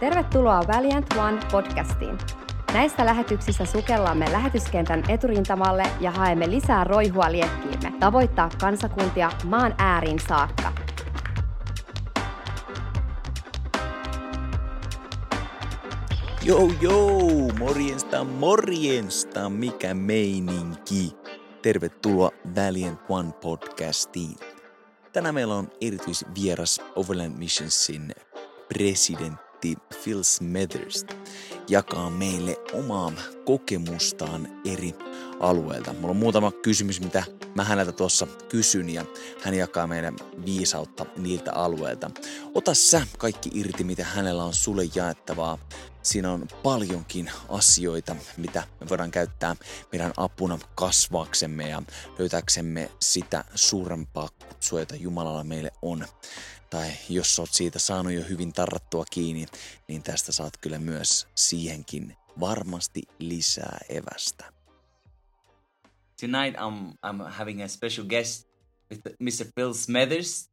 Tervetuloa Valiant One podcastiin. Näissä lähetyksissä sukellamme lähetyskentän eturintamalle ja haemme lisää roihua liekkiimme, tavoittaa kansakuntia maan ääriin saakka. Joo joo, morjesta morjesta, mikä meininki. Tervetuloa Valiant One podcastiin. Tänään meillä on erityisvieras Overland Missionsin presidentti Phil Smethers jakaa meille omaa kokemustaan eri alueilta. Mulla on muutama kysymys, mitä mä häneltä tuossa kysyn ja hän jakaa meidän viisautta niiltä alueilta. Ota sä kaikki irti, mitä hänellä on sulle jaettavaa. Siinä on paljonkin asioita, mitä me voidaan käyttää meidän apuna kasvaaksemme ja löytääksemme sitä suurempaa kutsua, jota Jumalalla meille on. Tai jos oot siitä saanut jo hyvin tarrattua kiinni, niin tästä saat kyllä myös siihenkin varmasti lisää evästä. Tonight I'm I'm having a special guest with Mr. Phil Smethers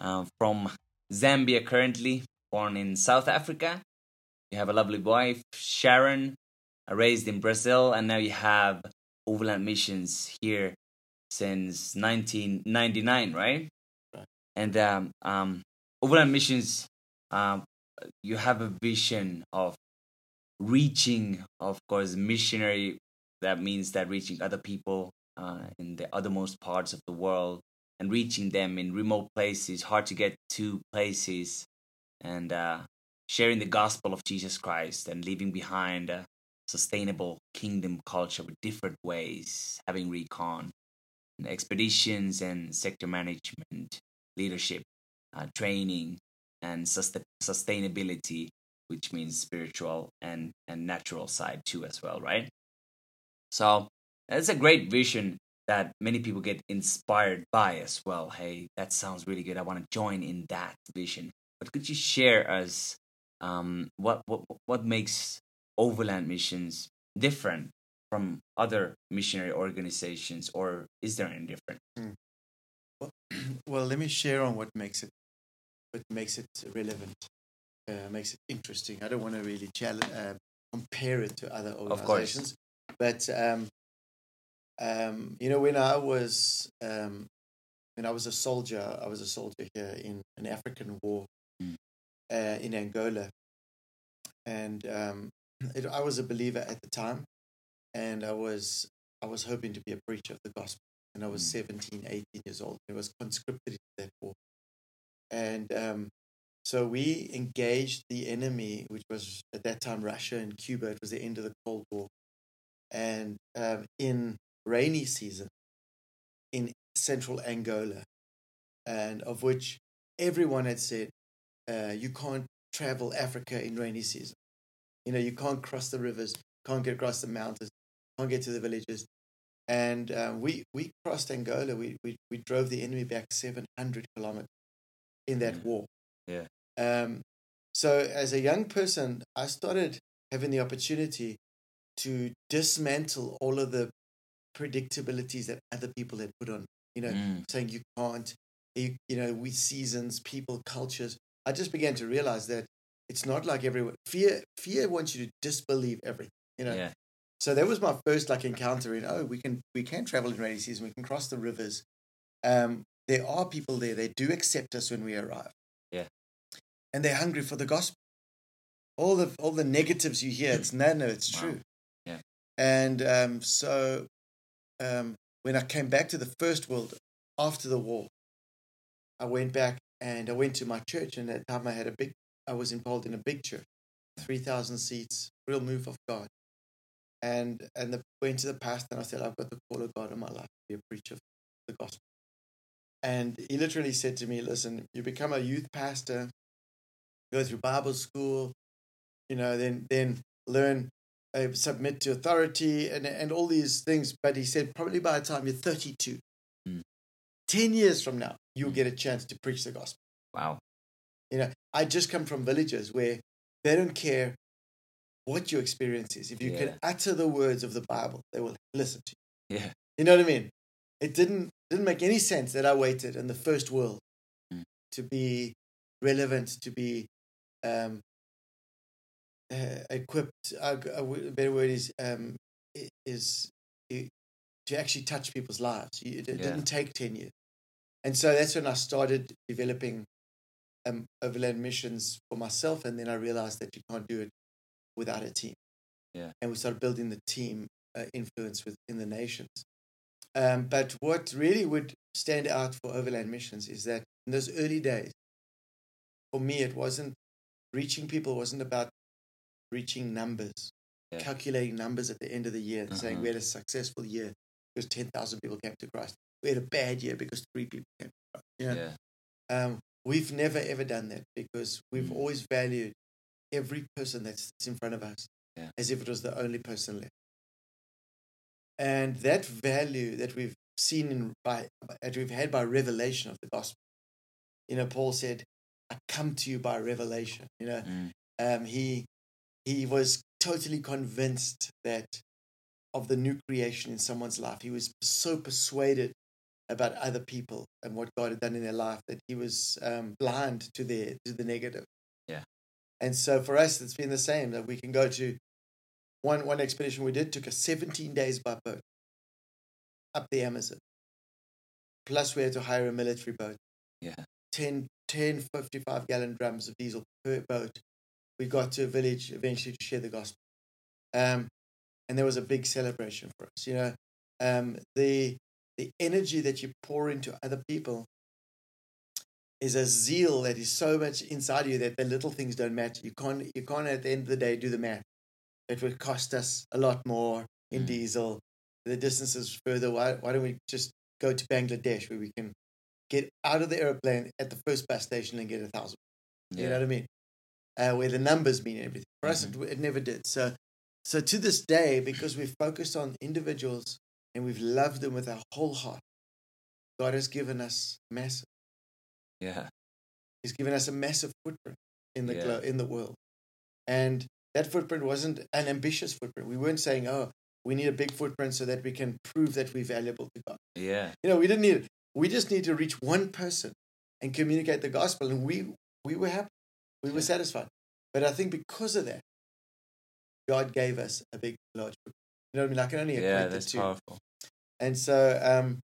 uh, from Zambia currently, born in South Africa. You have a lovely wife, Sharon, uh, raised in Brazil, and now you have Overland Missions here since 1999, right? And um, um, Overland Missions, um, you have a vision of reaching, of course, missionary. That means that reaching other people uh, in the othermost parts of the world and reaching them in remote places, hard to get to places, and uh, sharing the gospel of Jesus Christ and leaving behind a sustainable kingdom culture with different ways, having recon, and expeditions and sector management, leadership, uh, training, and sustain- sustainability, which means spiritual and, and natural side too as well, right? So it's a great vision that many people get inspired by as well. Hey, that sounds really good. I want to join in that vision. But could you share us um, what what what makes overland missions different from other missionary organizations, or is there any difference? Well, well, let me share on what makes it what makes it relevant, uh, makes it interesting. I don't want to really challenge, uh, compare it to other Of organizations, but um, um, you know, when I was um, when I was a soldier, I was a soldier here in an African war Mm. uh, in Angola, and um, it, I was a believer at the time, and I was I was hoping to be a preacher of the gospel and I was Mm. 17, 18 years old. I was conscripted into that war. And um, so we engaged the enemy, which was at that time Russia and Cuba. It was the end of the Cold War. And um, in rainy season in central Angola, and of which everyone had said, uh, you can't travel Africa in rainy season. You know, you can't cross the rivers, can't get across the mountains, can't get to the villages and uh, we we crossed Angola. We, we we drove the enemy back seven hundred kilometers in that Mm. war. Yeah. Um, so as a young person, I started having the opportunity to dismantle all of the predictabilities that other people had put on. You know, Mm. saying you can't. You, you know, we seasons, people, cultures. I just began to realize that it's not like everyone. Fear fear wants you to disbelieve everything. You know, Yeah. So that was my first like encounter in oh we can we can travel in rainy season we can cross the rivers um there are people there they do accept us when we arrive Yeah. and they're hungry for the gospel all the all the negatives you hear it's no no it's Wow. true Yeah. and um so um when i came back to the first world after the war i went back and i went to my church and at that time i had a big i was involved in a big church 3000 seats real move of god and and the, went to the pastor and I said, I've got the call of God in my life to be a preacher of the gospel. And he literally said to me, Listen, you become a youth pastor, go through Bible school, you know, then then learn, uh, submit to authority and and all these things. But he said, probably by the time you're 32, Mm. 10 years from now, you'll Mm. get a chance to preach the gospel. Wow. You know, I just come from villages where they don't care what your experience is. If you Yeah. can utter the words of the Bible, they will listen to you. Yeah. You know what I mean? It didn't didn't make any sense that I waited in the first world Mm. to be relevant, to be um, uh, equipped. Uh, a w- better word is um, is i- to actually touch people's lives. It, it Yeah. didn't take ten years, and so that's when I started developing um, overland missions for myself, and then I realized that you can't do it without a team. Yeah. and we started building the team uh, influence within the nations. Um, but what really would stand out for overland missions is that in those early days, for me, it wasn't reaching people wasn't about reaching numbers, Yeah. calculating numbers at the end of the year, and saying Uh-huh. we had a successful year because ten thousand people came to Christ. We had a bad year because three people came to Christ. You know, Yeah. um, we've never ever done that because we've Mm. always valued every person that's in front of us Yeah. as if it was the only person left. And that value that we've seen in by that we've had by revelation of the gospel. You know, Paul said, "I come to you by revelation." You know, Mm. um, he he was totally convinced that of the new creation in someone's life. He was so persuaded about other people and what God had done in their life that he was um, blind to the to the negative. And so for us, it's been the same that we can go to one one expedition we did took us 17 days by boat up the Amazon. Plus we had to hire a military boat. Yeah. 10, 10 55 gallon drums of diesel per boat. We got to a village eventually to share the gospel. Um, and there was a big celebration for us. You know, um, the the energy that you pour into other people is a zeal that is so much inside you that the little things don't matter. You can't you can't at the end of the day do the math. It would cost us a lot more in Mm. diesel. The distance is further. Why why don't we just go to Bangladesh where we can get out of the airplane at the first bus station and get a thousand? You know what I mean? Uh, where the numbers mean everything. For us, it, it never did. So, so to this day, because we've focused on individuals and we've loved them with our whole heart, God has given us massive. Yeah. He's given us a massive footprint in the Yeah. glo- in the world, and that footprint wasn't an ambitious footprint. We weren't saying, "Oh, we need a big footprint so that we can prove that we're valuable to God." Yeah. You know, we didn't need it. We just need to reach one person and communicate the gospel, and we we were happy. We were Yeah. satisfied. But I think because of that, God gave us a big, large footprint. You know what I mean? I can only equate Yeah. the That's two. powerful. And so, um,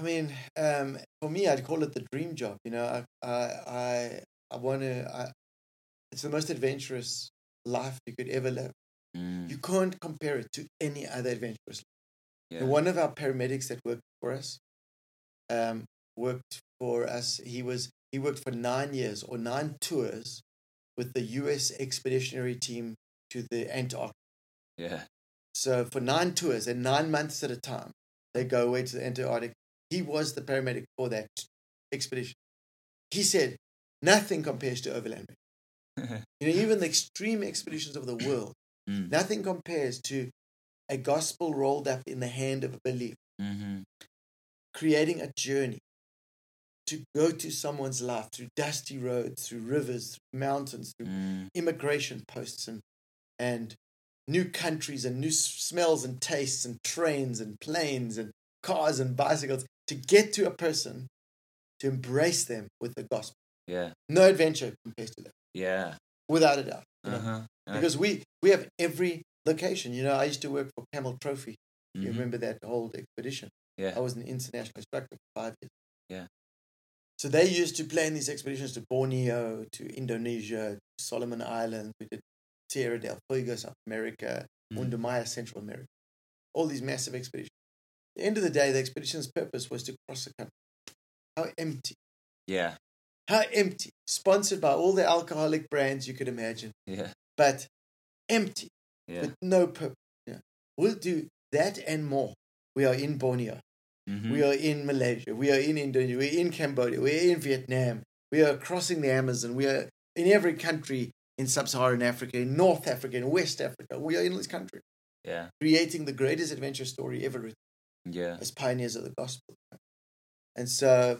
I mean, um, for me, I'd call it the dream job. You know, I, I, I, I want to. I, it's the most adventurous life you could ever live. Mm. You can't compare it to any other adventurous. Yeah. One of our paramedics that worked for us, um, worked for us. He was he worked for nine years or nine tours with the U.S. expeditionary team to the Antarctic. Yeah. So for nine tours and nine months at a time, they go away to the Antarctic. He was the paramedic for that expedition. He said, nothing compares to overland. mission." You know, even the extreme expeditions of the world, Mm. nothing compares to a gospel rolled up in the hand of a believer, hmm creating a journey to go to someone's life through dusty roads, through rivers, through mountains, through Mm. immigration posts and and new countries and new smells and tastes and trains and planes and cars and bicycles to get to a person to embrace them with the gospel. Yeah. No adventure compares to that, Yeah. without a doubt. you know. Uh huh. Because we we have every location. You know, I used to work for Camel Trophy. You Mhm. remember that whole expedition? Yeah. I was an international instructor for five years. Yeah. So they used to plan these expeditions to Borneo, to Indonesia, to Solomon Islands. We did Tierra del Fuego, South America, Mm. Central America. All these massive expeditions. The end of the day, the expedition's purpose was to cross the country. How empty. Yeah. How empty. Sponsored by all the alcoholic brands you could imagine, Yeah. but empty Yeah. with no purpose. Yeah. We'll do that and more. We are in Borneo. Mhm. We are in Malaysia. We are in Indonesia. We're in Cambodia. We're in Vietnam. We are crossing the Amazon. We are in every country in sub-Saharan Africa, in North Africa, in West Africa. We are in this country, Yeah. creating the greatest adventure story ever written Yeah. as pioneers of the gospel. And so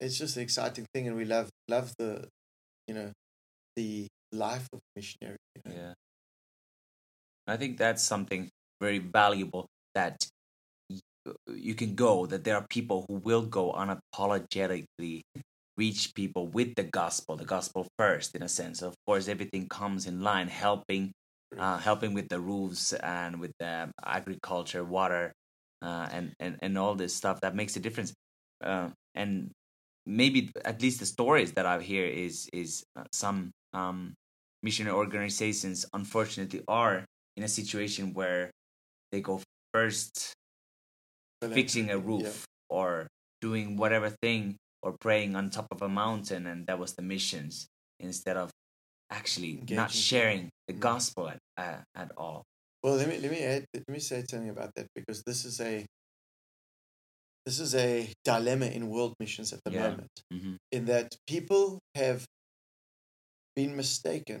it's just an exciting thing, and we love love the, you know, the life of a missionary. You know? Yeah. I think that's something very valuable that you can go, that there are people who will go unapologetically reach people with the gospel, the gospel first, in a sense. Of course, everything comes in line, helping, uh, helping with the roofs and with the agriculture, water, uh, and and and all this stuff that makes a difference. Uh, and maybe at least the stories that I hear is is uh, some um, missionary organizations unfortunately are in a situation where they go first fixing a roof Yeah. or doing whatever thing or praying on top of a mountain and that was the missions instead of actually not sharing the Mm. gospel at, uh, at all Well, let me let me add, let me say something about that because this is a this is a dilemma in world missions at the Yeah. moment. hmm In that people have been mistaken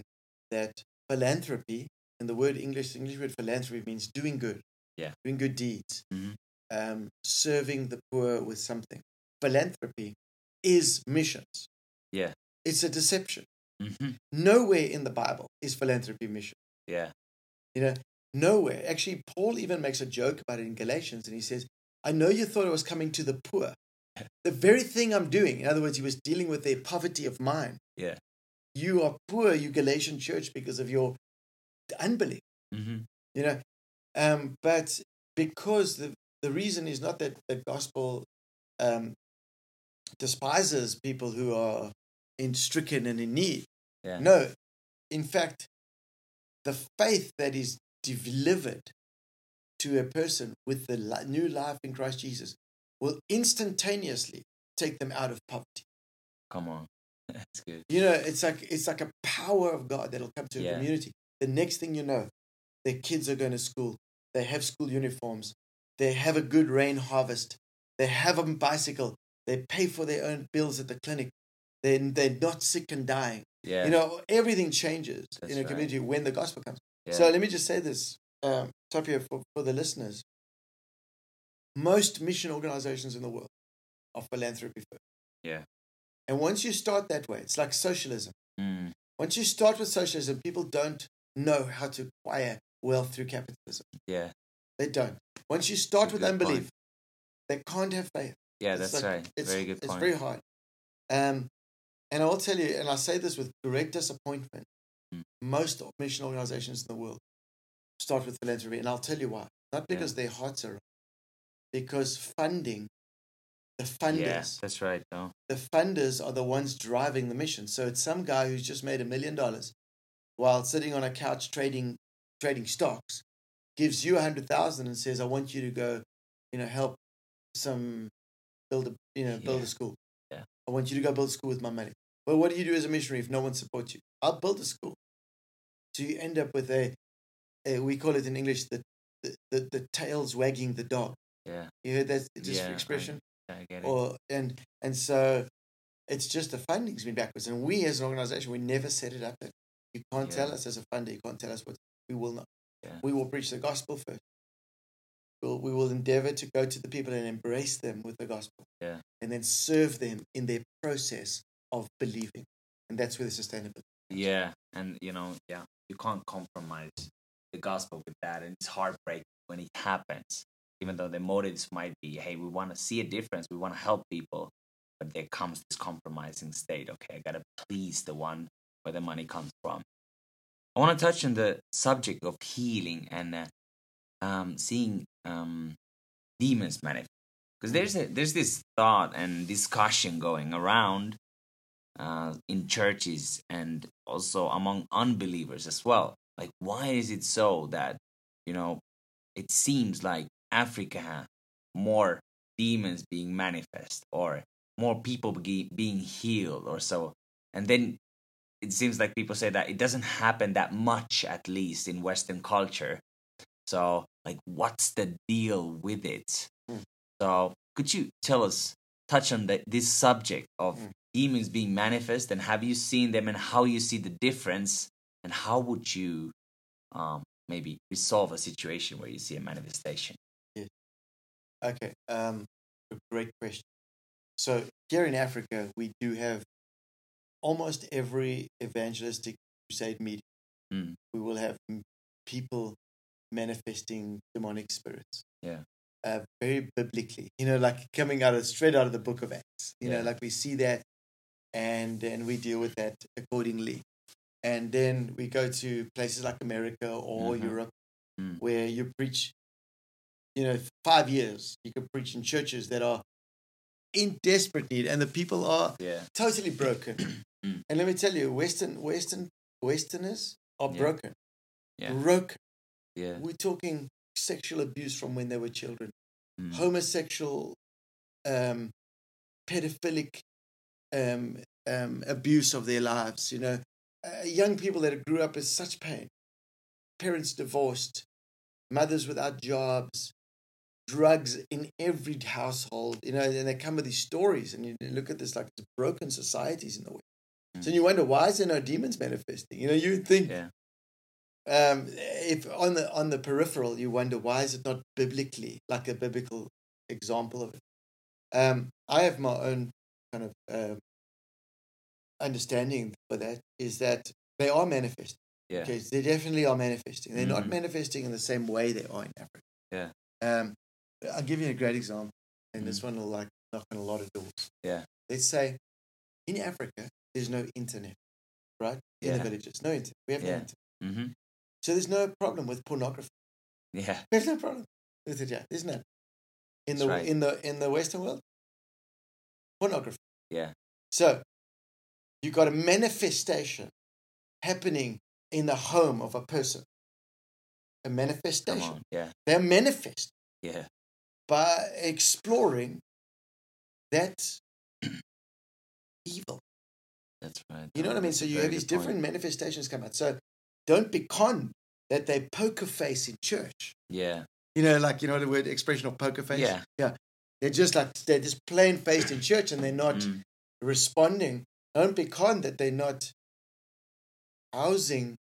that philanthropy and the word English English word philanthropy means doing good, Yeah. doing good deeds, Mhm. um, serving the poor with something. Philanthropy is missions. Yeah. it's a deception. Hmm Nowhere in the Bible is philanthropy mission. yeah You know, nowhere. Actually, Paul even makes a joke about it in Galatians, and he says, I know you thought I was coming to the poor. The very thing I'm doing, in other words, he was dealing with their poverty of mind. Yeah. You are poor, you Galatian church, because of your unbelief. hmm You know, um, but because the, the reason is not that the gospel um, despises people who are in stricken and in need. Yeah No, in fact, the faith that is delivered to a person with the new life in Christ Jesus will instantaneously take them out of poverty. come on that's good You know, it's like it's like a power of God that'll come to a Yeah. community. The next thing you know, their kids are going to school. They have school uniforms. They have a good rain harvest. They have a bicycle. They pay for their own bills at the clinic. They they're not sick and dying. Yeah You know, everything changes That's in a right. community when the gospel comes. yeah. So let me just say this, um, for, for the listeners. Most mission organizations in the world are philanthropy first. Yeah. And once you start that way, it's like socialism. Mm, Once you start with socialism, people don't know how to acquire wealth through capitalism. yeah They don't. Once you start with unbelief, they can't have faith. yeah It's that's like- right It's, very good It's point very hard. Um, and I will tell you, and I say this with great disappointment, Mm. most mission organizations in the world start with philanthropy, and I'll tell you why. Not because their hearts are wrong, because funding, the funders, yeah that's right no the funders are the ones driving the mission. So it's some guy who's just made a million dollars while sitting on a couch trading trading stocks, gives you a hundred thousand and says, "I want you to go, you know, help some build a you know build Yeah. a school. Yeah. I want you to go build a school with my money. Well, what do you do as a missionary if no one supports you? I'll build a school. So you end up with a, a we call it in English the the, the, the tails wagging the dog. yeah You heard that just Yeah, I- expression? i get it or and and so it's just the funding's been backwards and we as an organization we never set it up that you can't tell us as a funder you can't tell us what we will not Yeah. we will preach the gospel first we'll, we will endeavor to go to the people and embrace them with the gospel Yeah. and then serve them in their process of believing and that's where the sustainability Yeah, and you know, yeah, you can't compromise the gospel with that, and it's heartbreaking when it happens. Even though the motives might be, hey, we want to see a difference, we want to help people, but there comes this compromising state. Okay, I gotta please the one where the money comes from. I want to touch on the subject of healing and uh, um, seeing um, demons manifest, because there's a there's this thought and discussion going around uh, in churches and also among unbelievers as well. Like, why is it so that, you know, it seems like Africa has more demons being manifest or more people be- being healed or so? And then it seems like people say that it doesn't happen that much, at least in Western culture. So, like, what's the deal with it? Hmm. So, could you tell us, touch on the, this subject of Hmm. Demons being manifest and have you seen them and how you see the difference and how would you um, maybe resolve a situation where you see a manifestation okay um a great question so here in africa we do have almost every evangelistic crusade meeting Mm. we will have people manifesting demonic spirits Yeah. uh, very biblically you know like coming out of straight out of the book of acts you Yeah. know like we see that and then we deal with that accordingly. And then we go to places like America or Mhm. Europe, Mm. where you preach. You know, five years you could preach in churches that are in desperate need, and the people are Yeah. totally broken. Mm. And let me tell you, Western Western Westerners are Yeah. broken. Yeah. Broken. Yeah. We're talking sexual abuse from when they were children, Mm. homosexual, um, pedophilic um, um, abuse of their lives. You know, uh, young people that grew up in such pain, parents divorced, mothers without jobs, drugs in every household. You know, and they come with these stories, and you look at this like it's broken societies in the way. So Mm. you wonder why is there no demons manifesting? You know, you think Yeah. um, if on the on the peripheral, you wonder why is it not biblically like a biblical example of it. Um, I have my own kind of um, understanding for that is that they are manifesting. Yeah. Okay, they definitely are manifesting. They're not Mhm. manifesting in the same way they are in Africa. Yeah. Um, I'll give you a great example, and this one will like knock on a lot of doors. Yeah. Let's say in Africa, there's no internet, right? In the villages, no internet. We have no internet. Mm-hmm. So there's no problem with pornography. Yeah. There's no problem with it. Yeah, there's none. In the right. in the in the Western world, pornography. Yeah. So you got a manifestation happening in the home of a person. A manifestation. on. Yeah. They're manifest Yeah. by exploring that evil. That's right. You know what I mean? So you have these good point. different manifestations come out. So don't be con that they poker face in church. Yeah. You know, like you know the word expression of poker face. Yeah. yeah. They're just like they're just plain faced in church, and they're not Mm. responding. Don't be conned that they're not housing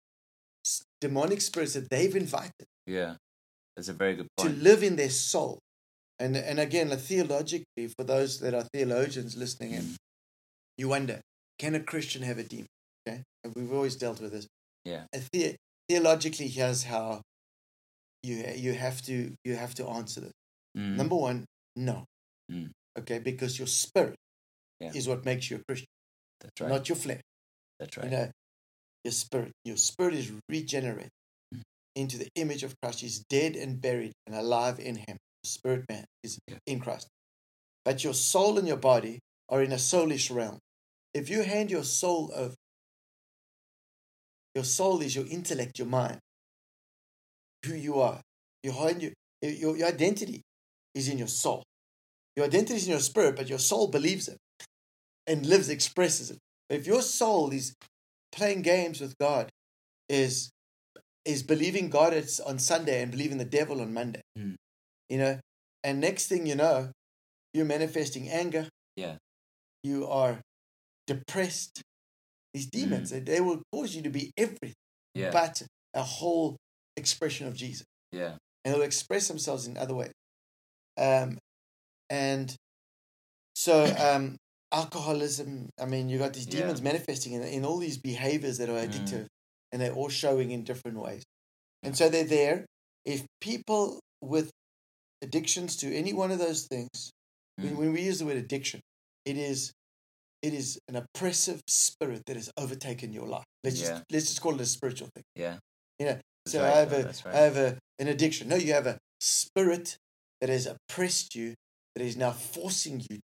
demonic spirits that they've invited Yeah. That's a very good point. to live in their soul. And and again, like, theologically, for those that are theologians listening in, Mm. you wonder, can a Christian have a demon? Okay, and we've always dealt with this. Yeah. The, theologically, here's how you you have to you have to answer this. Mm. Number one, no. Mm. Okay, because your spirit Yeah. is what makes you a Christian, That's right. not your flesh. That's You right. know, your spirit. Your spirit is regenerated Mm. into the image of Christ. He's dead and buried and alive in Him. The spirit man is Yeah. in Christ. But your soul and your body are in a soulish realm. If you hand your soul over, your soul is your intellect, your mind, who you are. You your, your, your identity is in your soul. Your identity is in your spirit, but your soul believes it and lives, expresses it. If your soul is playing games with God, is is believing God it's on Sunday and believing the devil on Monday. Mm. You know, and next thing you know, you're manifesting anger. Yeah. You are depressed. These demons, they, they will cause you to be everything Yeah. but a whole expression of Jesus yeah. and they'll express themselves in other ways. Um, and so um, alcoholism. I mean, you got these Yeah. demons manifesting in, in all these behaviors that are Mm. addictive, and they're all showing in different ways. And so they're there. If people with addictions to any one of those things, when, Mm. when we use the word addiction, it is it is an oppressive spirit that has overtaken your life. Let's Yeah. just let's just call it a spiritual thing. Yeah. You know, That's so right, I have a, right. I have a, an addiction. No, you have a spirit that has oppressed you, that is now forcing you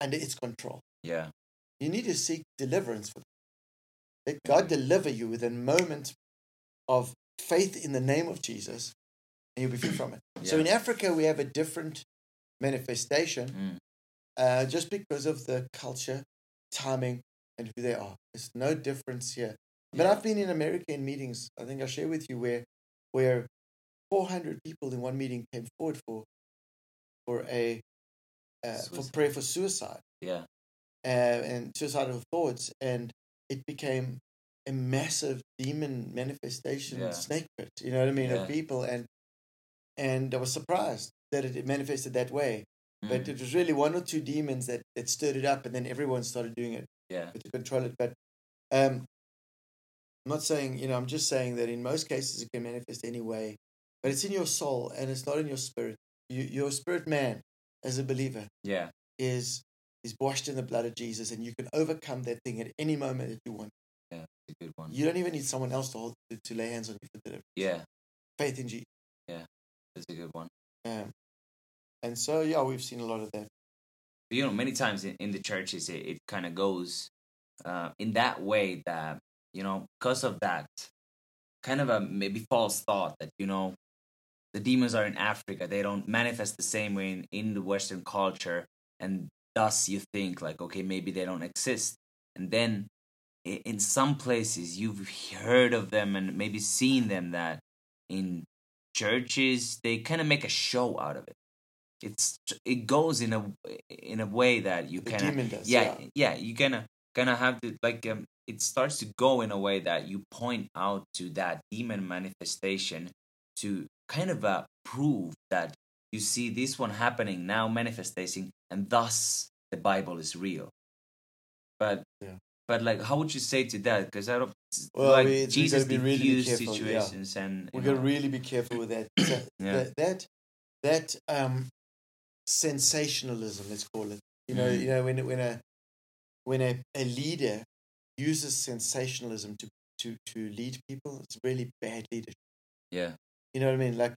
under its control. Yeah. You need to seek deliverance for that. Let God deliver you with a moment of faith in the name of Jesus, and you'll be free from it. So in Africa, we have a different manifestation Mm. uh, just because of the culture, timing, and who they are. There's no difference here. But Yeah. I've been in America in meetings. I think I'll share with you where where 400 people in one meeting came forward for for a uh, for prayer for suicide Yeah. uh, and suicidal thoughts, and it became a massive demon manifestation Yeah. snake pit. You know what I mean Yeah. of people, and and I was surprised that it manifested that way. But Mm. it was really one or two demons that, that stirred it up, and then everyone started doing it Yeah. to control it. But um, I'm not saying, you know, I'm just saying that in most cases it can manifest anyway, but it's in your soul and it's not in your spirit. You, your spirit man, as a believer, Yeah. is is washed in the blood of Jesus, and you can overcome that thing at any moment that you want. Yeah, it's a good one. You don't even need someone else to hold to, to lay hands on you for deliverance. Yeah, Faith in Jesus. Yeah, it's a good one. Um, and so, yeah, we've seen a lot of that. But, you know, many times in, in the churches, it, it kind of goes uh, in that way that, you know, because of that kind of a maybe false thought that, you know, the demons are in Africa, they don't manifest the same way in, in the Western culture. And thus you think, like, okay, maybe they don't exist. And then in some places you've heard of them and maybe seen them that in churches they kind of make a show out of it it's it goes in a in a way that you kind of does. yeah yeah you gonna gonna have to like um it starts to go in a way that you point out to that demon manifestation to kind of uh, prove that you see this one happening now manifesting and thus the bible is real but Yeah. but like how would you say to that because i don't Well, like we- we gotta jesus be really diffused careful, yeah. and We're you going know, to really be careful with that. So Yeah. that, that, that um, sensationalism, let's call it. You know, Mm. you know when when a when a, a leader uses sensationalism to, to to lead people, it's really bad leadership. yeah You know what I mean? Like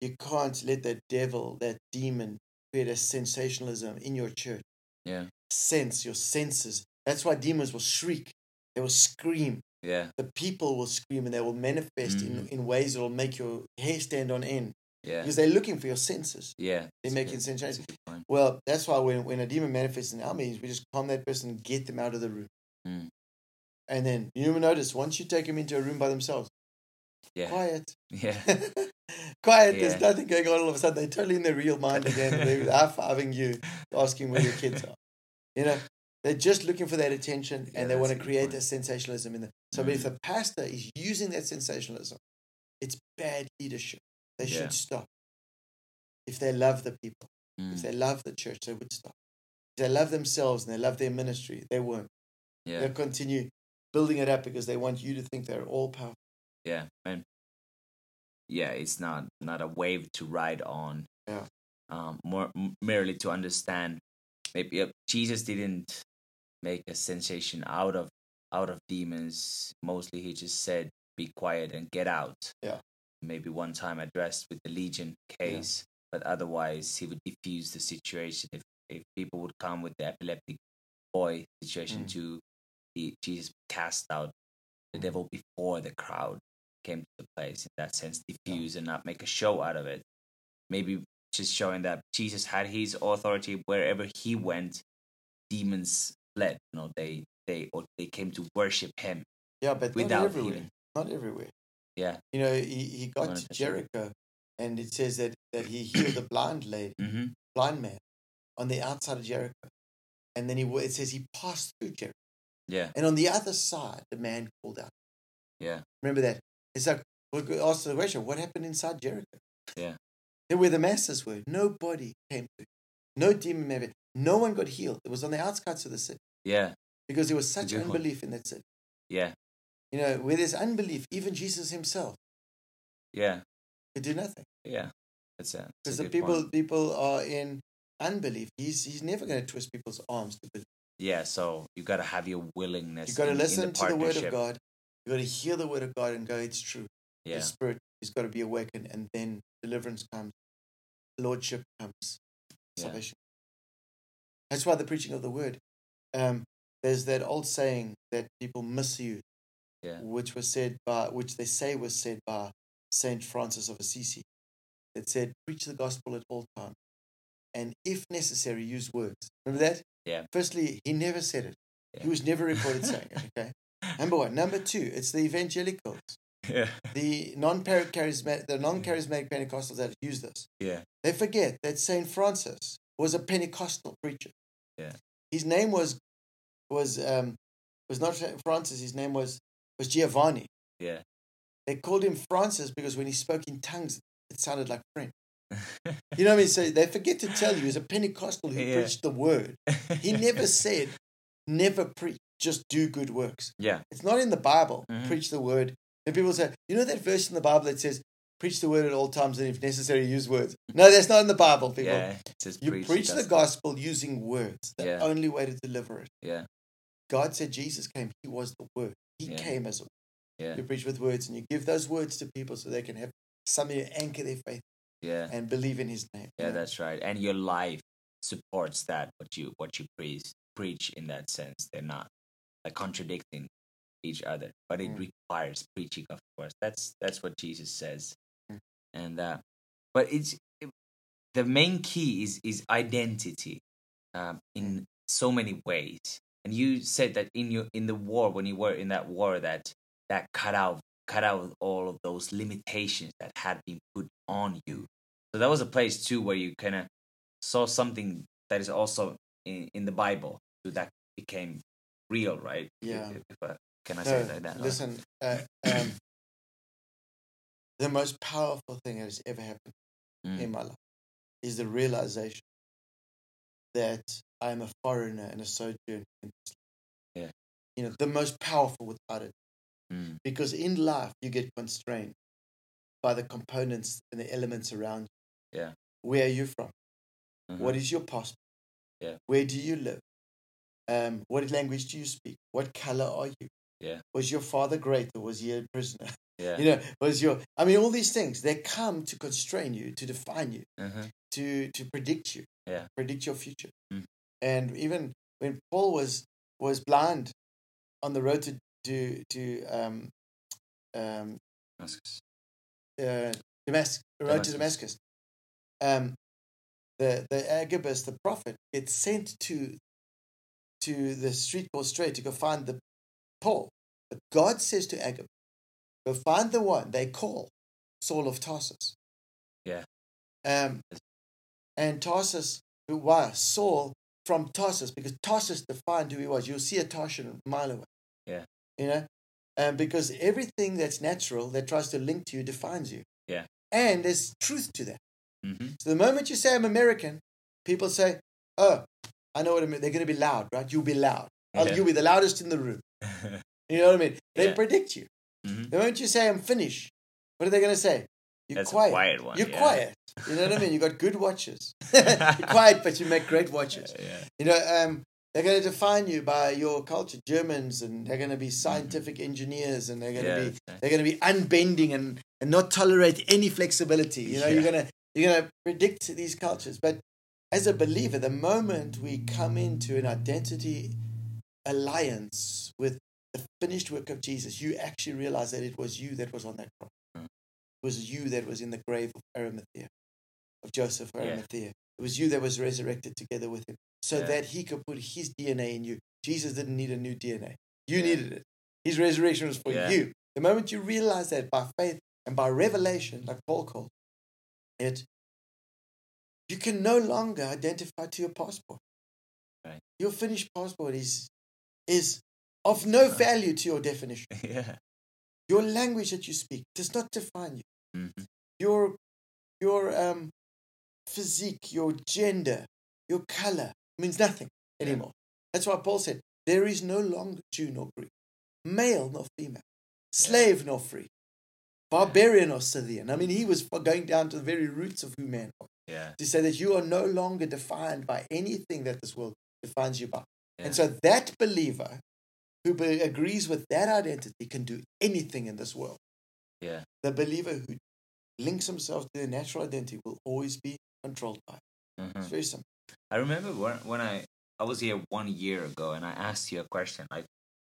you can't let that devil, that demon, create a sensationalism in your church. yeah Sense your senses. That's why demons will shriek. They will scream. yeah The people will scream and they will manifest in, in ways that will make your hair stand on end yeah because they're looking for your senses. yeah They're making sensations. That's a good point. Well, that's why when, when a demon manifests in our meetings, we just calm that person and get them out of the room. Mm. And then you will notice once you take them into a room by themselves, yeah quiet. yeah quiet, Yeah. there's nothing going on all of a sudden. They're totally in their real mind again. They're high fiving you, asking where your kids are. You know, they're just looking for that attention Yeah, and they want to create that sensationalism in them. So, but if Mm. the pastor is using that sensationalism, it's bad leadership. They Yeah. should stop. If they love the people, if Mm, they love the church, they would stop. If they love themselves and they love their ministry, they won't. yeah They'll continue building it up because they want you to think they're all powerful. Yeah and yeah it's not not a wave to ride on Yeah. um more m- merely to understand maybe uh, jesus didn't make a sensation out of out of demons mostly he just said be quiet and get out Yeah. maybe one time addressed with the legion case but otherwise he would diffuse the situation if if people would come with the epileptic boy situation Mm. to the jesus cast out the devil before the crowd came to the place in that sense diffuse and not make a show out of it maybe just showing that jesus had his authority wherever he went demons fled you know they they or they came to worship him Yeah, but not everywhere. even Not everywhere. yeah You know, he, he got to. Jericho and it says that, that he healed a blind lady, mm-hmm. blind man on the outside of Jericho. And then he it says he passed through Jericho. yeah And on the other side, the man called out. yeah Remember that? It's like, could ask the question, what happened inside Jericho? Yeah. There where the masses were. Nobody came to. No demon manifested. No one got healed. It was on the outskirts of the city yeah because there was such one. unbelief in that city. yeah You know, where there's unbelief, even Jesus himself yeah could do nothing. yeah that's it Because the people people are in unbelief. He's he's never going to twist people's arms to believe. yeah so you got to have your willingness You got to listen to the word of. God. You got to hear the word of God and go, it's true. yeah The spirit has got to be awakened, and then deliverance comes, lordship comes, Yeah. salvation. That's why the preaching of the word. Um, there's that old saying that people misuse, Yeah. which was said by, which they say was said by Saint Francis of Assisi. That said, preach the gospel at all times, and if necessary, use words. Remember that? Yeah. Firstly, he never said it. Yeah. He was never recorded saying it. Okay. Number one. Number two, it's the evangelicals yeah the non-charismatic, the non-charismatic Pentecostals that use this. yeah They forget that Saint Francis was a Pentecostal preacher. Yeah. His name was was um was not Francis. His name was was Giovanni. yeah They called him Francis because when he spoke in tongues, it sounded like French. You know what I mean? So they forget to tell you, he was a Pentecostal who Yeah. preached the word. He never said, never preach, just do good works. yeah It's not in the Bible. Mhm. Preach the word. And people say, you know that verse in the Bible that says, preach the word at all times and if necessary use words. No, that's not in the Bible, people. Yeah. It says You preach, preach, the gospel. using words. The Yeah. only way to deliver it. Yeah. God said Jesus came. He was the word. He Yeah. came as a Yeah. You preach with words and you give those words to people so they can have something to anchor their faith Yeah. and believe in his name. Yeah, know? that's right. And your life supports that what you what you preach preach in that sense. They're not like contradicting each other, but it Mm. requires preaching, of course. That's that's what Jesus says. Mm. And uh, but it's it, the main key is is identity um, in so many ways. And you said that in your in the war when you were in that war that that cut out cut out all of those limitations that had been put on you. So that was a place too where you kind of saw something that is also in, in the Bible so that became real, right? If- Yeah. If, I, can I say No, like that? Listen, uh, um, the most powerful thing that has ever happened Mm. in my life is the realization that I am a foreigner and a sojourner in this land. Yeah. You know, the most powerful without it. Mm. Because in life, you get constrained by the components and the elements around you. Yeah. Where are you from? Mhm. What is your passport? Yeah. Where do you live? Um, what language do you speak? What color are you? Yeah. Was your father great or was he a prisoner? Yeah. You know, was your I mean all these things, they come to constrain you, to define you, uh-huh. to to predict you. Yeah. Predict your future. Mm. And even when Paul was was blind on the road to to, to um um Damascus. uh, Damascus, the road to Damascus. Damascus. Um, the the Agabus, the prophet, gets sent to to the street called Straight to go find the Paul. But God says to Agabus, "Go find the one they call Saul of Tarsus." Yeah. Um, and Tarsus, who why Saul from Tarsus because Tarsus defined who he was. You'll see a Tarshish a mile away. Yeah. You know, um, because everything that's natural that tries to link to you defines you. Yeah. And there's truth to that. Mm-hmm. So the moment you say I'm American, people say, "Oh, I know what I mean." They're going to be loud, right? You'll be loud. Yeah. You'll be the loudest in the room. You know what I mean? They Yeah. predict you. Mhm. The moment you say I'm Finnish, what are they going to say? You're That's quiet. quiet one. You're yeah. quiet. You know what I mean? You got good watches. You're quiet, but you make great watches. Yeah. You know, um, they're going to define you by your culture. Germans, and they're going to be scientific engineers, and they're going to be right. they're going to be unbending and, and not tolerate any flexibility. You know, you're gonna you're gonna predict these cultures. But as a believer, the moment we come into an identity alliance with the finished work of Jesus, you actually realize that it was you that was on that cross. Mm. It was you that was in the grave of Arimathea, of Joseph of Yeah. Arimathea. It was you that was resurrected together with him, so Yeah. that he could put his DNA in you. Jesus didn't need a new DNA. You Yeah. needed it. His resurrection was for you. The moment you realize that by faith and by revelation, like Paul called it, you can no longer identify to your passport. Right. Your finished passport is is of no value to your definition. yeah. Your language that you speak does not define you. Mhm. Your your um physique, your gender, your color means nothing Yeah. anymore. That's why Paul said, There is no longer Jew nor Greek, male nor female, slave nor free, barbarian or Scythian. I mean, he was going down to the very roots of who man was Yeah. to say that you are no longer defined by anything that this world defines you by. Yeah. And so that believer who be- agrees with that identity can do anything in this world. Yeah. The believer who links himself to their natural identity will always be controlled by. it. Mhm. It's very simple. I remember when when I I was here one year ago and I asked you a question like,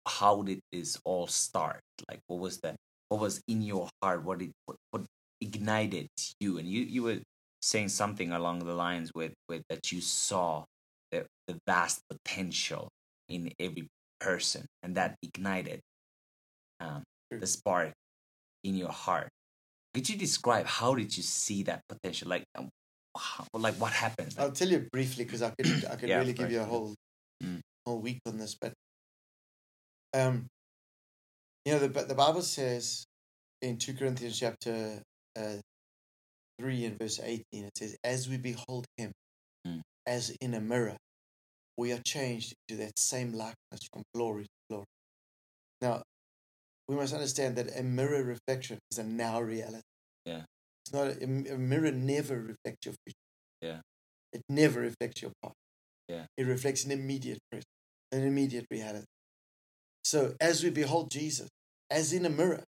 how did this all start? Like, what was the what was in your heart? What did what, what ignited you? And you you were saying something along the lines with with that you saw the the vast potential in every person, and that ignited um, the spark in your heart. Could you describe how did you see that potential? Like, um, how, like what happened? I'll tell you briefly because I could I could Yeah, really give you a whole Mm. whole week on this, but um, you know the the Bible says in two Corinthians chapter uh, three and verse eighteen it says, "As we behold Him, Mm. as in a mirror, we are changed into that same likeness from glory to glory." Now, we must understand that a mirror reflection is a now reality. Yeah. It's not a, a mirror never reflects your future. Yeah. It never reflects your past. Yeah. It reflects an immediate present, an immediate reality. So as we behold Jesus, as in a mirror,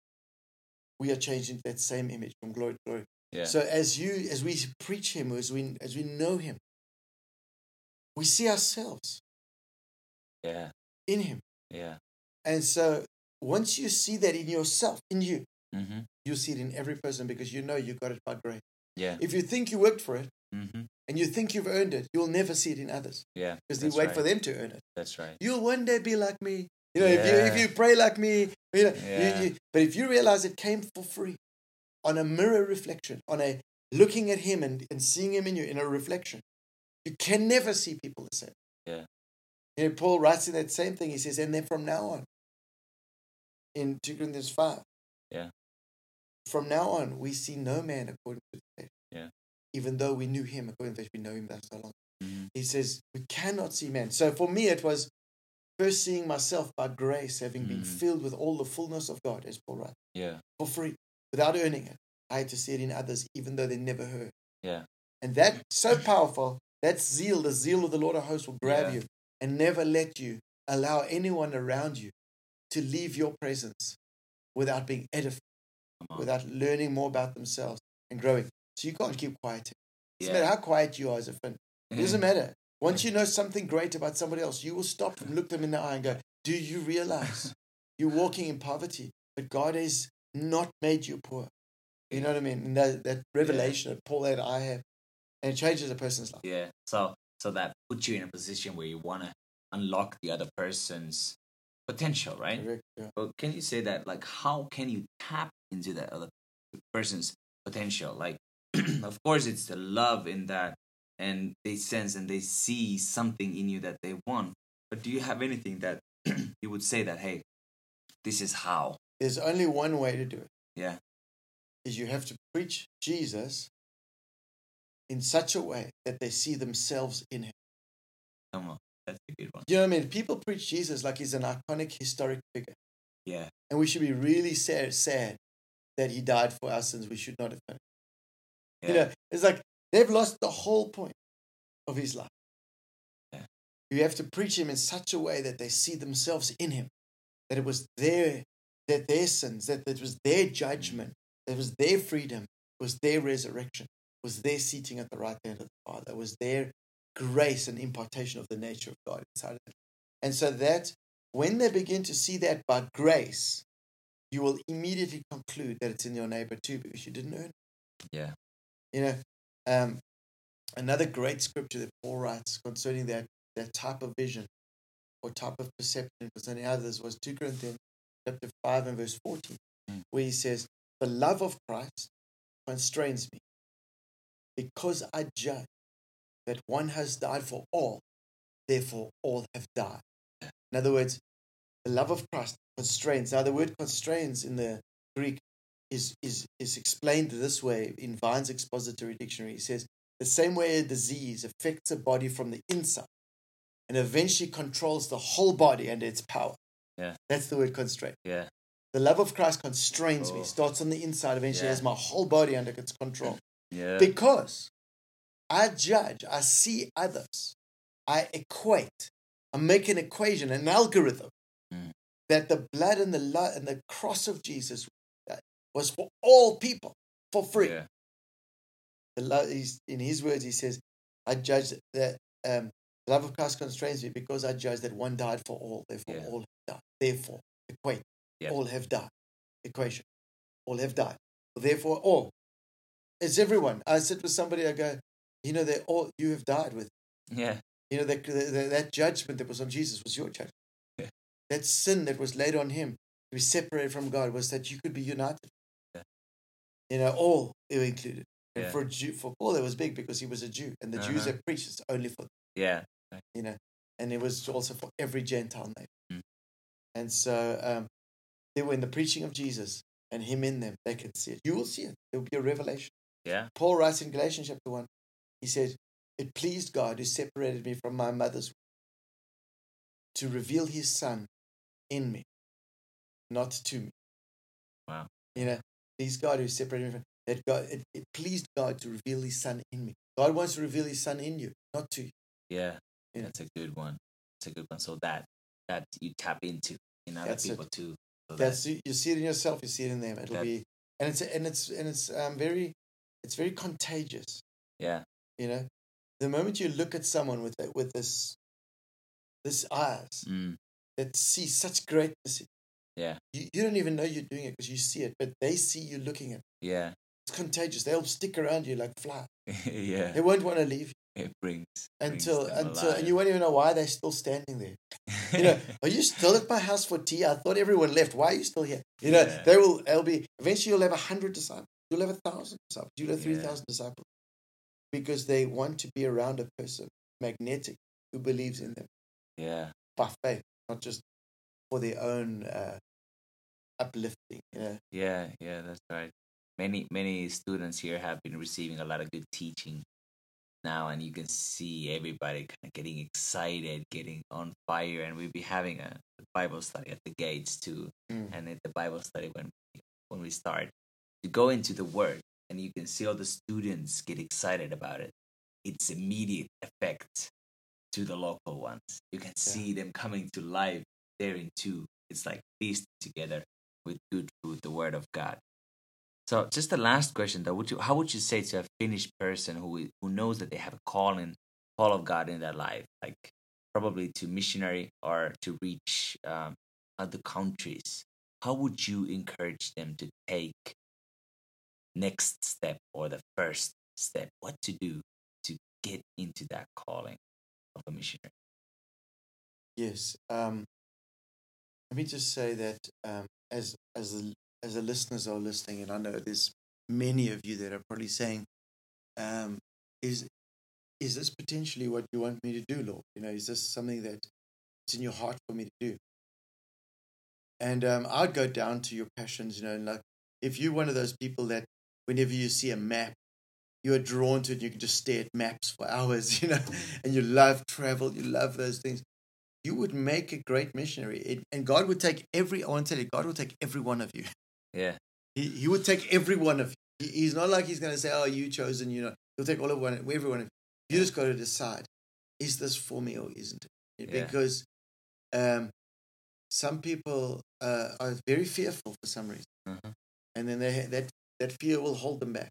we are changed into that same image from glory to glory. Yeah. So as you as we preach him, as we as we know him, we see ourselves yeah. in him. Yeah. And so once you see that in yourself, in you, Mm-hmm. you see it in every person because you know you got it by grace. Yeah. If you think you worked for it Mm-hmm. and you think you've earned it, you'll never see it in others Yeah. because you wait right. for them to earn it. That's right. You'll one day be like me. You know, if you if you pray like me, you know, you- Yeah. you- but if you realize it came for free on a mirror reflection, on a looking at him and, and seeing him in you in a reflection, you can never see people the same. Yeah. You know, Paul writes in that same thing. He says, and then from now on, in 2 Corinthians 5, Yeah. from now on, we see no man according to the flesh. Yeah. Even though we knew him according to the flesh, we know him that so long. Mhm. He says, we cannot see man. So for me, it was first seeing myself by grace, having been Mhm. filled with all the fullness of God, as Paul writes, Yeah. for free, without earning it. I had to see it in others, even though they never heard. Yeah. And that's so powerful, that zeal, the zeal of the Lord of hosts will grab Yeah. you and never let you allow anyone around you to leave your presence without being edified, without learning more about themselves and growing. So you can't keep quiet. It doesn't matter how quiet you are as a friend. It mm. doesn't matter. Once you know something great about somebody else, you will stop and look them in the eye and go, Do you realize you're walking in poverty, but God has not made you poor? You know what I mean? And that, that revelation that Paul that I have, and it changes a person's life. Yeah. So so that puts you in a position where you want to unlock the other person's potential, right? Correct, yeah. But can you say that like how can you tap into that other person's potential? Like of course it's the love in that and they sense and they see something in you that they want. But do you have anything that you would say that hey, this is how? There's only one way to do it, Yeah. is you have to preach Jesus in such a way that they see themselves in him. Come on. That's a good one. You know what I mean? People preach Jesus like he's an iconic historic figure. Yeah. And we should be really sad, sad that he died for our sins. We should not have done it. Yeah. You know, it's like they've lost the whole point of his life. Yeah. You have to preach him in such a way that they see themselves in him, that it was their that their sins, that it was their judgment, that it was their freedom, was their resurrection, was their seating at the right hand of the Father, was their grace and impartation of the nature of God inside of them. And so that when they begin to see that by grace, you will immediately conclude that it's in your neighbor too, because you didn't earn it. Yeah. You know, um, another great scripture that Paul writes concerning that that type of vision or type of perception concerning others was 2 Corinthians chapter 5 and verse 14, Mm. where he says, The love of Christ constrains me because I judge that one has died for all, therefore all have died. In other words, the love of Christ constrains. Now, the word constrains in the Greek is, is, is explained this way in Vine's expository dictionary. He says, the same way a disease affects a body from the inside and eventually controls the whole body under its power. Yeah. That's the word constraint. Yeah. The love of Christ constrains me, Oh. starts on the inside, eventually Yeah. has my whole body under its control. Yeah. Because I judge, I see others, I equate, I make an equation, an algorithm Mm. that the blood and the lo- and the cross of Jesus was for all people for free. Yeah. The lo- he's, in his words, he says, "I judge that um, love of Christ constrains me because I judge that one died for all, therefore Yeah. all have died. Therefore, equate, Yeah. all have died. Equation, all have died. Therefore, all. It's everyone. I sit with somebody. I go, you know, they all you have died with. Yeah. You know, that that, that judgment that was on Jesus was your judgment. Yeah. That sin that was laid on him to be separated from God was that you could be united. Yeah. You know, all were included. And Yeah. for a Jew, for Paul, it was big because he was a Jew, and the Jews Uh-huh. that preached it's only for Yeah. You know, and it was also for every Gentile nation. Mm. And so um, they were in the preaching of Jesus and Him in them. They could see it. You will see it. There will be a revelation. Yeah. Paul writes in Galatians chapter 1, he says, It pleased God who separated me from my mother's womb to reveal his son in me, not to me. Wow. You know, please God who separated me from that God it, it pleased God to reveal His Son in me. God wants to reveal His Son in you, not to you. Yeah, Yeah. that's a good one. It's a good one. So that that you tap into in other That's it. too. So That's you you see it in yourself, you see it in them. It'll That- be and it's and it's and it's um very it's very contagious. yeah, You know, the moment you look at someone with that with this this eyes mm, that see such greatness, yeah, you, you don't even know you're doing it because you see it, but they see you looking at. it. yeah, It's contagious. They'll stick around you like flies. yeah. They won't want to leave It brings until brings until, and you won't even know why they're still standing there. You know, are you still at my house for tea? I thought everyone left. Why are you still here? You know, Yeah. they will. They'll be eventually. You'll have a hundred disciples. You'll have a thousand disciples. You'll have three thousand Yeah. disciples because they want to be around a person magnetic who believes in them yeah, by faith, not just for their own uh, uplifting. You know, yeah, yeah. That's right. Many many students here have been receiving a lot of good teaching now, and you can see everybody kind of getting excited, getting on fire, and we'll be having a Bible study at the gates too. Mm. and at the Bible study when when we start to go into the Word, and you can see all the students get excited about it. It's immediate effect to the local ones. You can see them coming to life therein too. It's like feasting together with good food, the Word of God. So, just the last question though, would you how would you say to a Finnish person who who knows that they have a calling, call of God in their life, like probably to missionary or to reach um, other countries? How would you encourage them to take next step or the first step? What to do to get into that calling of a missionary? Yes. Um, let me just say that um, as as as the listeners are listening, and I know there's many of you that are probably saying, um, "Is is this potentially what you want me to do, Lord? You know, is this something that it's in your heart for me to do?" And um, I'd go down to your passions. You know, and like if you're one of those people that whenever you see a map, you are drawn to it. You can just stare at maps for hours. You know, and you love travel. You love those things you would make a great missionary. It, and God would take every, I want to tell you, God will take every one of you. Yeah, He, he would take every one of you. He- he's not like he's going to say, oh, you chosen, you know. He'll take all of one, every one of you. You just got to decide, is this for me or isn't it? Yeah. Because um, some people uh, are very fearful for some reason. Mhm. And then they, that, that fear will hold them back.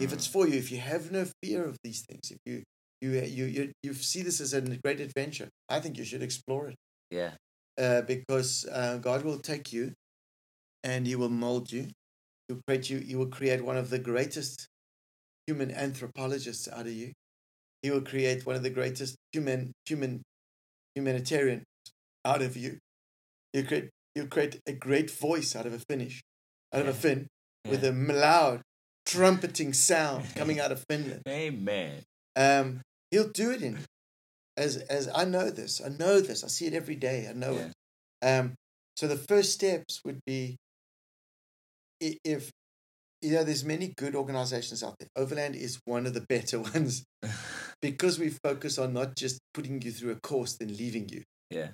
If Mm. it's for you, if you have no fear of these things, if you, you, you, you, you see this as a great adventure, I think you should explore it yeah, uh, because uh, God will take you and He will mold you. He'll create you. He will create one of the greatest human anthropologists out of you. He will create one of the greatest human human humanitarian out of you. He'll create he'll create a great voice out of a Finnish, out of a Yeah. Finn, with a loud trumpeting sound coming out of Finland. Amen. Um, he'll do it in. As as I know this, I know this. I see it every day. I know Yeah. it. Um, so the first steps would be if you know there's many good organizations out there. Overland is one of the better ones because we focus on not just putting you through a course then leaving you. Yeah.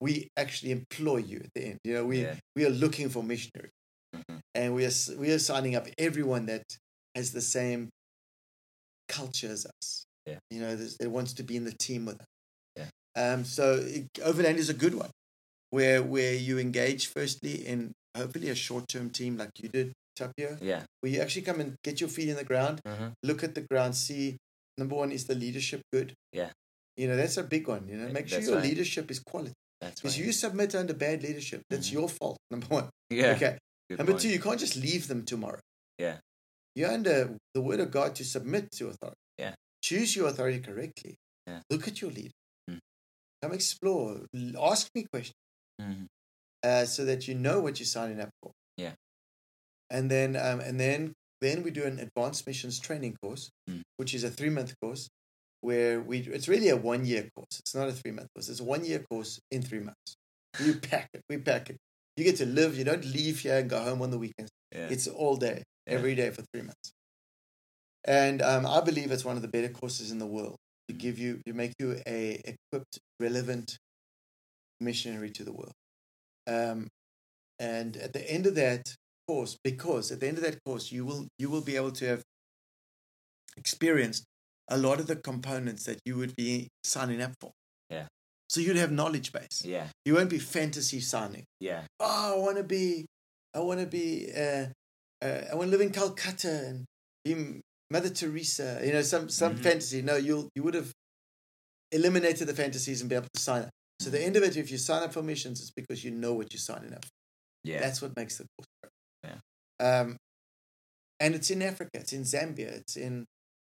We actually employ you at the end. You know, we Yeah. we are looking for missionaries, Mhm. and we are we are signing up everyone that has the same culture as us. Yeah. You know, that wants to be in the team with us. Yeah. Um. So it, Overland is a good one, where where you engage firstly in hopefully a short term team like you did, Tapio, Yeah. where you actually come and get your feet in the ground, Uh-huh. look at the ground, see number one is the leadership good. Yeah. You know, that's a big one. You know, make sure your right. leadership is quality. That's Because right. you submit under bad leadership, that's Mhm. your fault. Number one. yeah. Okay. good Number point. two, you can't just leave them tomorrow. Yeah. You're under the word of God to submit to authority. Yeah. Choose your authority correctly. Yeah. Look at your leader. Mm. Come explore. Ask me questions Mhm. Uh, so that you know what you're signing up for. Yeah. And then, um, and then, then we do an advanced missions training course, Mm. which is a three month course, where we it's really a one year course. It's not a three month course. It's a one year course in three months. You pack it. We pack it. You get to live. You don't leave here and go home on the weekends. Yeah. It's all day, Yeah. every day for three months. And um, I believe it's one of the better courses in the world to Mm. give you, to make you a equipped, relevant missionary to the world. Um, and at the end of that, course because at the end of that course you will you will be able to have experienced a lot of the components that you would be signing up for. Yeah. So you'd have knowledge base. Yeah. You won't be fantasy signing. Yeah. Oh, I want to be, I want to be, uh, uh, I want to live in Calcutta and be Mother Teresa. You know, some some Mhm. fantasy. No, you'll you would have eliminated the fantasies and be able to sign up. So the end of it, if you sign up for missions, it's because you know what you're signing up. for. Yeah. That's what makes the course. Yeah. Um, and it's in Africa. It's in Zambia. It's in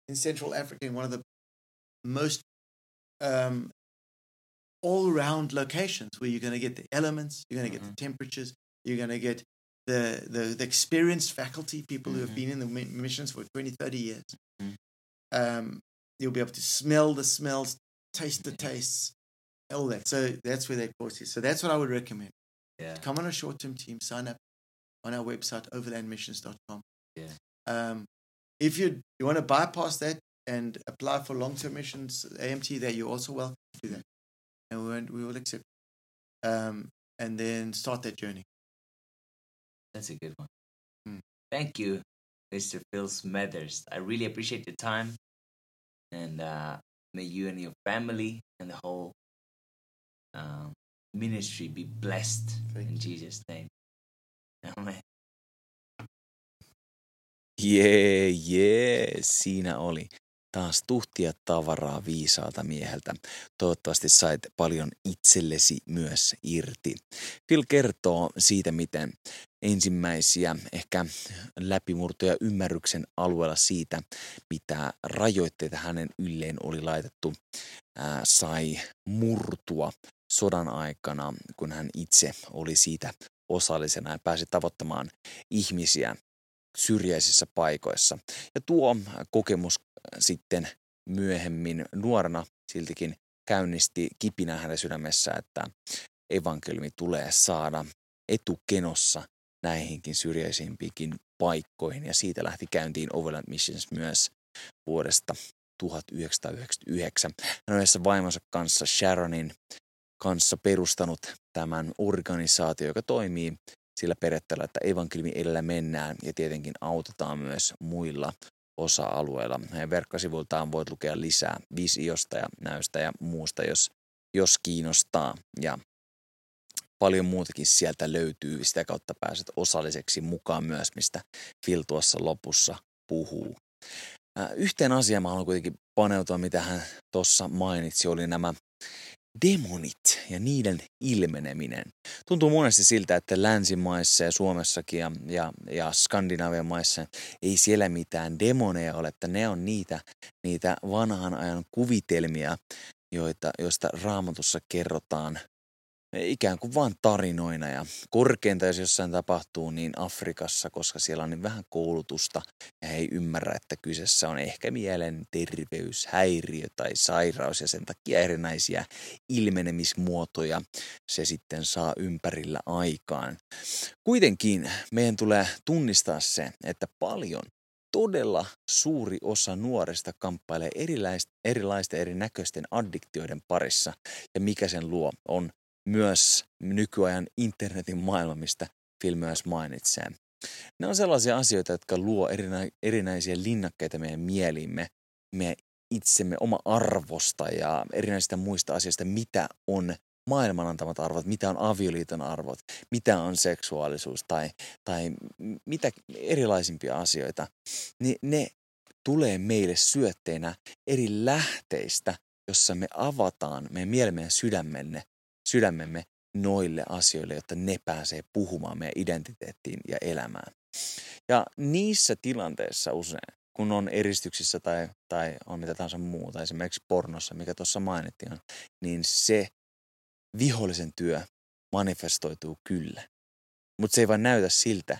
in Central Africa, in one of the most um, all-round locations where you're going to get the elements, you're going to get the temperatures, you're going to get the, the the experienced faculty, people who have been in the missions for 20, 30 years. Mhm. Um, you'll be able to smell the smells, taste the tastes, all that. So that's where that course is. So that's what I would recommend yeah. come on a short term team, sign up on our website, overlandmissions.com. Yeah. Um, if you you want to bypass that and apply for long term missions, AMT, there you're also welcome to do that. And we, won't- we will accept. Um, and then start that journey. That's a good one. Mm. Thank you, Mr. Phil Smethers. I really appreciate your time. And uh, may you and your family and the whole um, ministry be blessed Thank in you. Jesus' name. Amen. Jee, jee, siinä oli taas tuhtia tavaraa viisaalta mieheltä. Toivottavasti sait paljon itsellesi myös irti. Phil kertoo siitä, miten ensimmäisiä ehkä läpimurtoja ymmärryksen alueella siitä, mitä rajoitteita hänen ylleen oli laitettu, ää, sai murtua sodan aikana, kun hän itse oli siitä osallisena ja pääsi tavoittamaan ihmisiä syrjäisissä paikoissa. Ja tuo kokemus äh, sitten myöhemmin nuorena siltikin käynnisti kipinä hänen sydämessä, että evankeliumi tulee saada etukenossa näihinkin syrjäisimpiinkin paikkoihin. Ja siitä lähti käyntiin Overland Missions myös vuodesta 1999. Hän on yhdessä vaimonsa kanssa Sharonin kanssa perustanut tämän organisaatio, joka toimii sillä periaatteella, että evankeliumi edellä mennään ja tietenkin autetaan myös muilla osa-alueilla. Heidän verkkosivuiltaan voit lukea lisää visiosta ja näystä ja muusta, jos, jos kiinnostaa. Ja paljon muutakin sieltä löytyy. Sitä kautta pääset osalliseksi mukaan myös, mistä Phil tuossa lopussa puhuu. Ää, Yhteen asiaan mä haluan kuitenkin paneutua, mitä hän tuossa mainitsi, oli nämä demonit ja niiden ilmeneminen. Tuntuu monesti siltä, että länsimaissa ja Suomessakin ja, ja, ja Skandinavian maissa ei siellä mitään demoneja ole, että ne on niitä, niitä vanhan ajan kuvitelmia, joita, joista raamatussa kerrotaan ikään kuin vain tarinoina. Ja korkeinta, jos jossain tapahtuu, niin Afrikassa, koska siellä on niin vähän koulutusta ja he ei ymmärrä, että kyseessä on ehkä mielenterveyshäiriö tai sairaus ja sen takia erinäisiä ilmenemismuotoja se sitten saa ympärillä aikaan. Kuitenkin meidän tulee tunnistaa se, että paljon todella suuri osa nuorista kamppailee erilaisten, erilaisten erinäköisten addiktioiden parissa. Ja mikä sen luo? On myös nykyajan internetin maailma, mistä Phil myös mainitsee. Ne on sellaisia asioita, jotka luo erinä, erinäisiä linnakkeita meidän mieliimme, meidän itsemme oma arvosta ja erinäisistä muista asioista, mitä on maailman antamat arvot, mitä on avioliiton arvot, mitä on seksuaalisuus tai, tai mitä erilaisimpia asioita, niin ne tulee meille syötteinä eri lähteistä, jossa me avataan meidän mielemme ja sydämenne, sydämemme noille asioille, jotta ne pääsee puhumaan meidän identiteettiin ja elämään. Ja niissä tilanteissa usein, kun on eristyksissä tai, tai on mitä tahansa muuta, esimerkiksi pornossa, mikä tuossa mainittiin, niin se vihollisen työ manifestoituu kyllä. Mutta se ei vaan näytä siltä,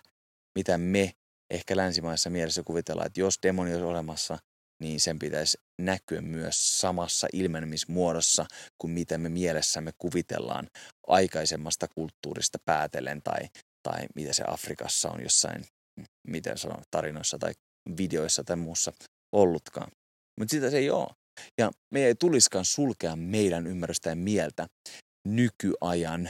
mitä me ehkä länsimaissa mielessä kuvitellaan, että jos demoni olisi olemassa, niin sen pitäisi näkyä myös samassa ilmenemismuodossa kuin mitä me mielessämme kuvitellaan aikaisemmasta kulttuurista päätellen tai, tai mitä se Afrikassa on jossain, miten sanon, tarinoissa tai videoissa tai muussa ollutkaan. Mutta sitä se ei ole. Ja me ei tuliskaan sulkea meidän ymmärrystä ja mieltä nykyajan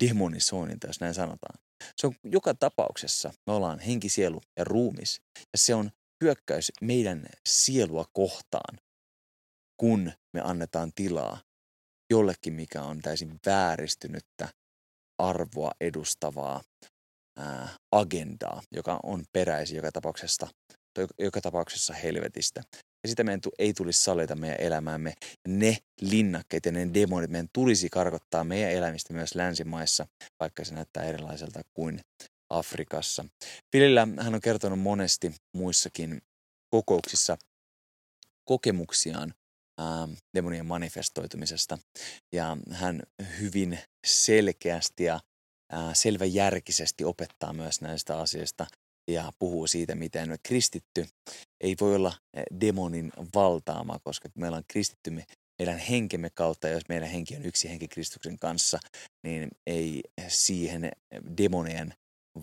demonisoinnilta, jos näin sanotaan. Se on joka tapauksessa, me ollaan henki, sielu ja ruumis. Ja se on hyökkäys meidän sielua kohtaan, kun me annetaan tilaa jollekin, mikä on täysin vääristynyttä arvoa edustavaa ää, agendaa, joka on peräisin joka tapauksessa, joka tapauksessa helvetistä. Ja sitä meidän ei tulisi sallita meidän elämäämme. Ne linnakkeet ja ne demonit meidän tulisi karkottaa meidän elämistä myös länsimaissa, vaikka se näyttää erilaiselta kuin Afrikassa. Filillä hän on kertonut monesti muissakin kokouksissa kokemuksiaan ää, demonien manifestoitumisesta. Ja hän hyvin selkeästi ja ää, selväjärkisesti opettaa myös näistä asioista ja puhuu siitä, miten kristitty ei voi olla demonin valtaama, koska meillä on kristitty meidän henkemme kautta, jos meidän henki on yksi henki Kristuksen kanssa, niin ei siihen demonien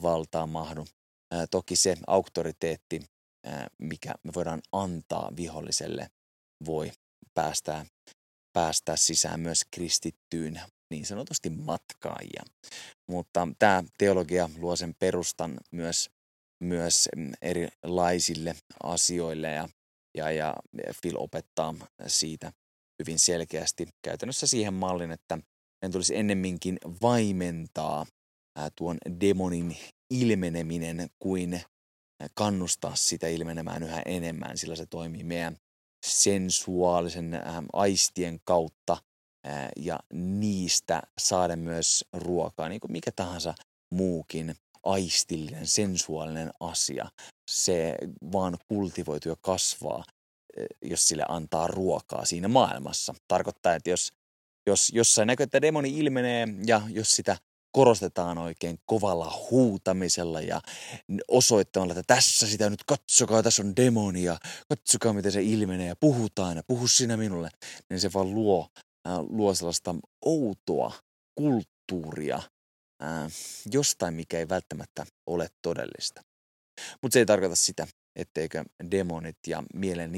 valtaa mahdu. Ää, toki se auktoriteetti, ää, mikä me voidaan antaa viholliselle, voi päästää, päästää sisään myös kristittyyn niin sanotusti matkaajia. Mutta tämä teologia luo sen perustan myös, myös erilaisille asioille ja, ja, ja Phil opettaa siitä hyvin selkeästi käytännössä siihen mallin, että meidän tulisi ennemminkin vaimentaa tuon demonin ilmeneminen kuin kannustaa sitä ilmenemään yhä enemmän, sillä se toimii meidän sensuaalisen aistien kautta ja niistä saada myös ruokaa, niin kuin mikä tahansa muukin aistillinen, sensuaalinen asia. Se vaan kultivoituu ja kasvaa, jos sille antaa ruokaa siinä maailmassa. Tarkoittaa, että jos, jos jossain näkyy, että demoni ilmenee ja jos sitä korostetaan oikein kovalla huutamisella ja osoittamalla, että tässä sitä nyt katsokaa, tässä on demonia, katsokaa miten se ilmenee ja puhutaan ja puhu sinä minulle, niin se vaan luo, äh, luo sellaista outoa kulttuuria äh, jostain, mikä ei välttämättä ole todellista. Mutta se ei tarkoita sitä, etteikö demonit ja mielen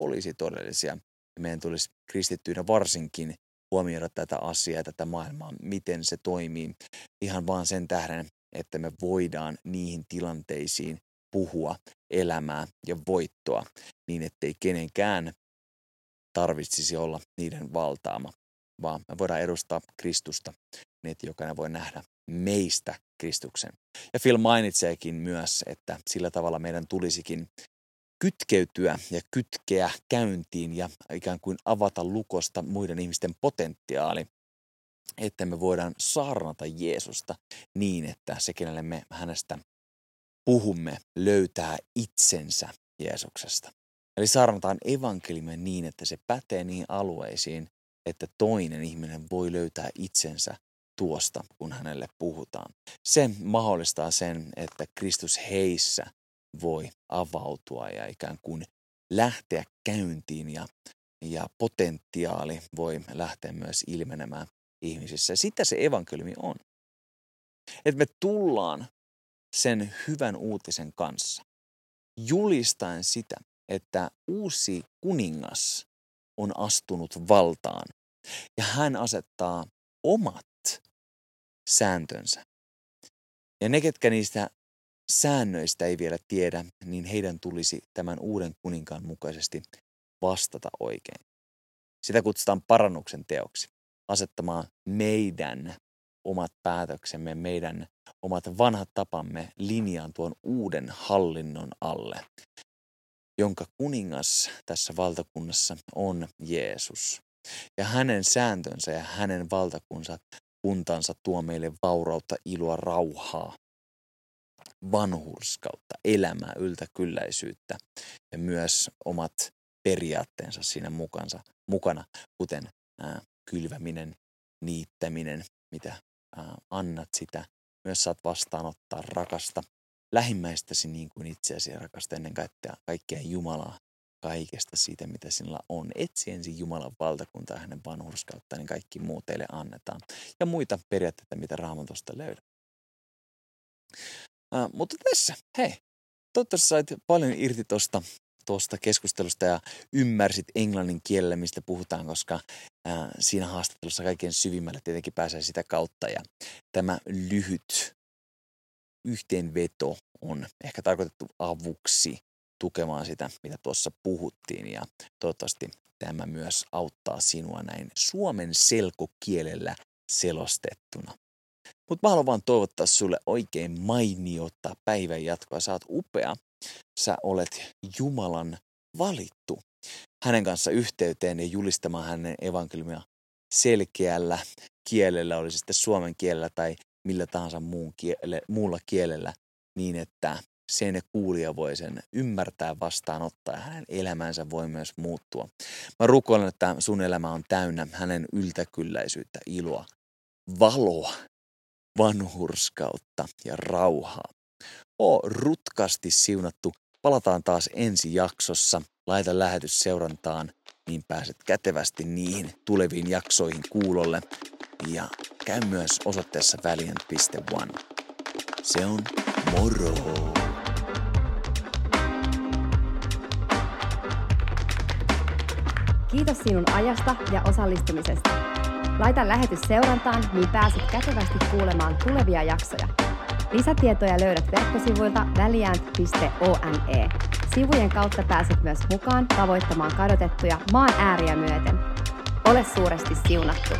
olisi todellisia. Meidän tulisi kristittyinä varsinkin huomioida tätä asiaa, tätä maailmaa, miten se toimii, ihan vaan sen tähden, että me voidaan niihin tilanteisiin puhua elämää ja voittoa niin, ettei kenenkään tarvitsisi olla niiden valtaama, vaan me voidaan edustaa Kristusta niin, että jokainen voi nähdä meistä Kristuksen. Ja Phil mainitseekin myös, että sillä tavalla meidän tulisikin kytkeytyä ja kytkeä käyntiin ja ikään kuin avata lukosta muiden ihmisten potentiaali, että me voidaan saarnata Jeesusta niin, että se, kenelle me hänestä puhumme, löytää itsensä Jeesuksesta. Eli saarnataan evankeliumia niin, että se pätee niihin alueisiin, että toinen ihminen voi löytää itsensä tuosta, kun hänelle puhutaan. Se mahdollistaa sen, että Kristus heissä voi avautua ja ikään kuin lähteä käyntiin ja, ja potentiaali voi lähteä myös ilmenemään ihmisissä. Sitä se evankeliumi on. Että me tullaan sen hyvän uutisen kanssa julistaen sitä, että uusi kuningas on astunut valtaan ja hän asettaa omat sääntönsä. Ja ne, ketkä niistä säännöistä ei vielä tiedä, niin heidän tulisi tämän uuden kuninkaan mukaisesti vastata oikein. Sitä kutsutaan parannuksen teoksi, asettamaan meidän omat päätöksemme, meidän omat vanhat tapamme linjaan tuon uuden hallinnon alle, jonka kuningas tässä valtakunnassa on Jeesus. Ja hänen sääntönsä ja hänen valtakunsa kuntansa tuo meille vaurautta, iloa, rauhaa, vanhurskautta, elämää, yltäkylläisyyttä ja myös omat periaatteensa siinä mukansa, mukana, kuten ää, kylväminen, niittäminen, mitä ää, annat sitä. Myös saat vastaanottaa rakasta lähimmäistäsi niin kuin itseäsi rakasta ennen kaikkea, kaikkea Jumalaa kaikesta siitä, mitä sinulla on. Etsi ensin Jumalan valtakuntaa ja hänen vanhurskautta, niin kaikki muu teille annetaan. Ja muita periaatteita, mitä Raamatusta löydät. Uh, mutta tässä, hei, toivottavasti sait paljon irti tuosta tosta keskustelusta ja ymmärsit englannin kielellä, mistä puhutaan, koska uh, siinä haastattelussa kaiken syvimmälle tietenkin pääsee sitä kautta. Ja tämä lyhyt yhteenveto on ehkä tarkoitettu avuksi tukemaan sitä, mitä tuossa puhuttiin. Ja toivottavasti tämä myös auttaa sinua näin suomen selkokielellä selostettuna. Mutta mä haluan vaan toivottaa sulle oikein mainiota päivän jatkoa. Sä oot upea. Sä olet Jumalan valittu hänen kanssa yhteyteen ja julistamaan hänen evankeliumia selkeällä kielellä, oli se sitten suomen kielellä tai millä tahansa muun kiele, muulla kielellä, niin että sen kuulija voi sen ymmärtää, vastaanottaa ja hänen elämänsä voi myös muuttua. Mä rukoilen, että sun elämä on täynnä hänen yltäkylläisyyttä, iloa, valoa, vanhurskautta ja rauhaa. Oo rutkasti siunattu. Palataan taas ensi jaksossa. Laita lähetys seurantaan, niin pääset kätevästi niihin tuleviin jaksoihin kuulolle. Ja käy myös osoitteessa valiant.one. Se on moro! Kiitos sinun ajasta ja osallistumisesta. Laita lähetys seurantaan, niin pääset kätevästi kuulemaan tulevia jaksoja. Lisätietoja löydät verkkosivuilta väliäänt.one. Sivujen kautta pääset myös mukaan tavoittamaan kadotettuja maan ääriä myöten. Ole suuresti siunattu!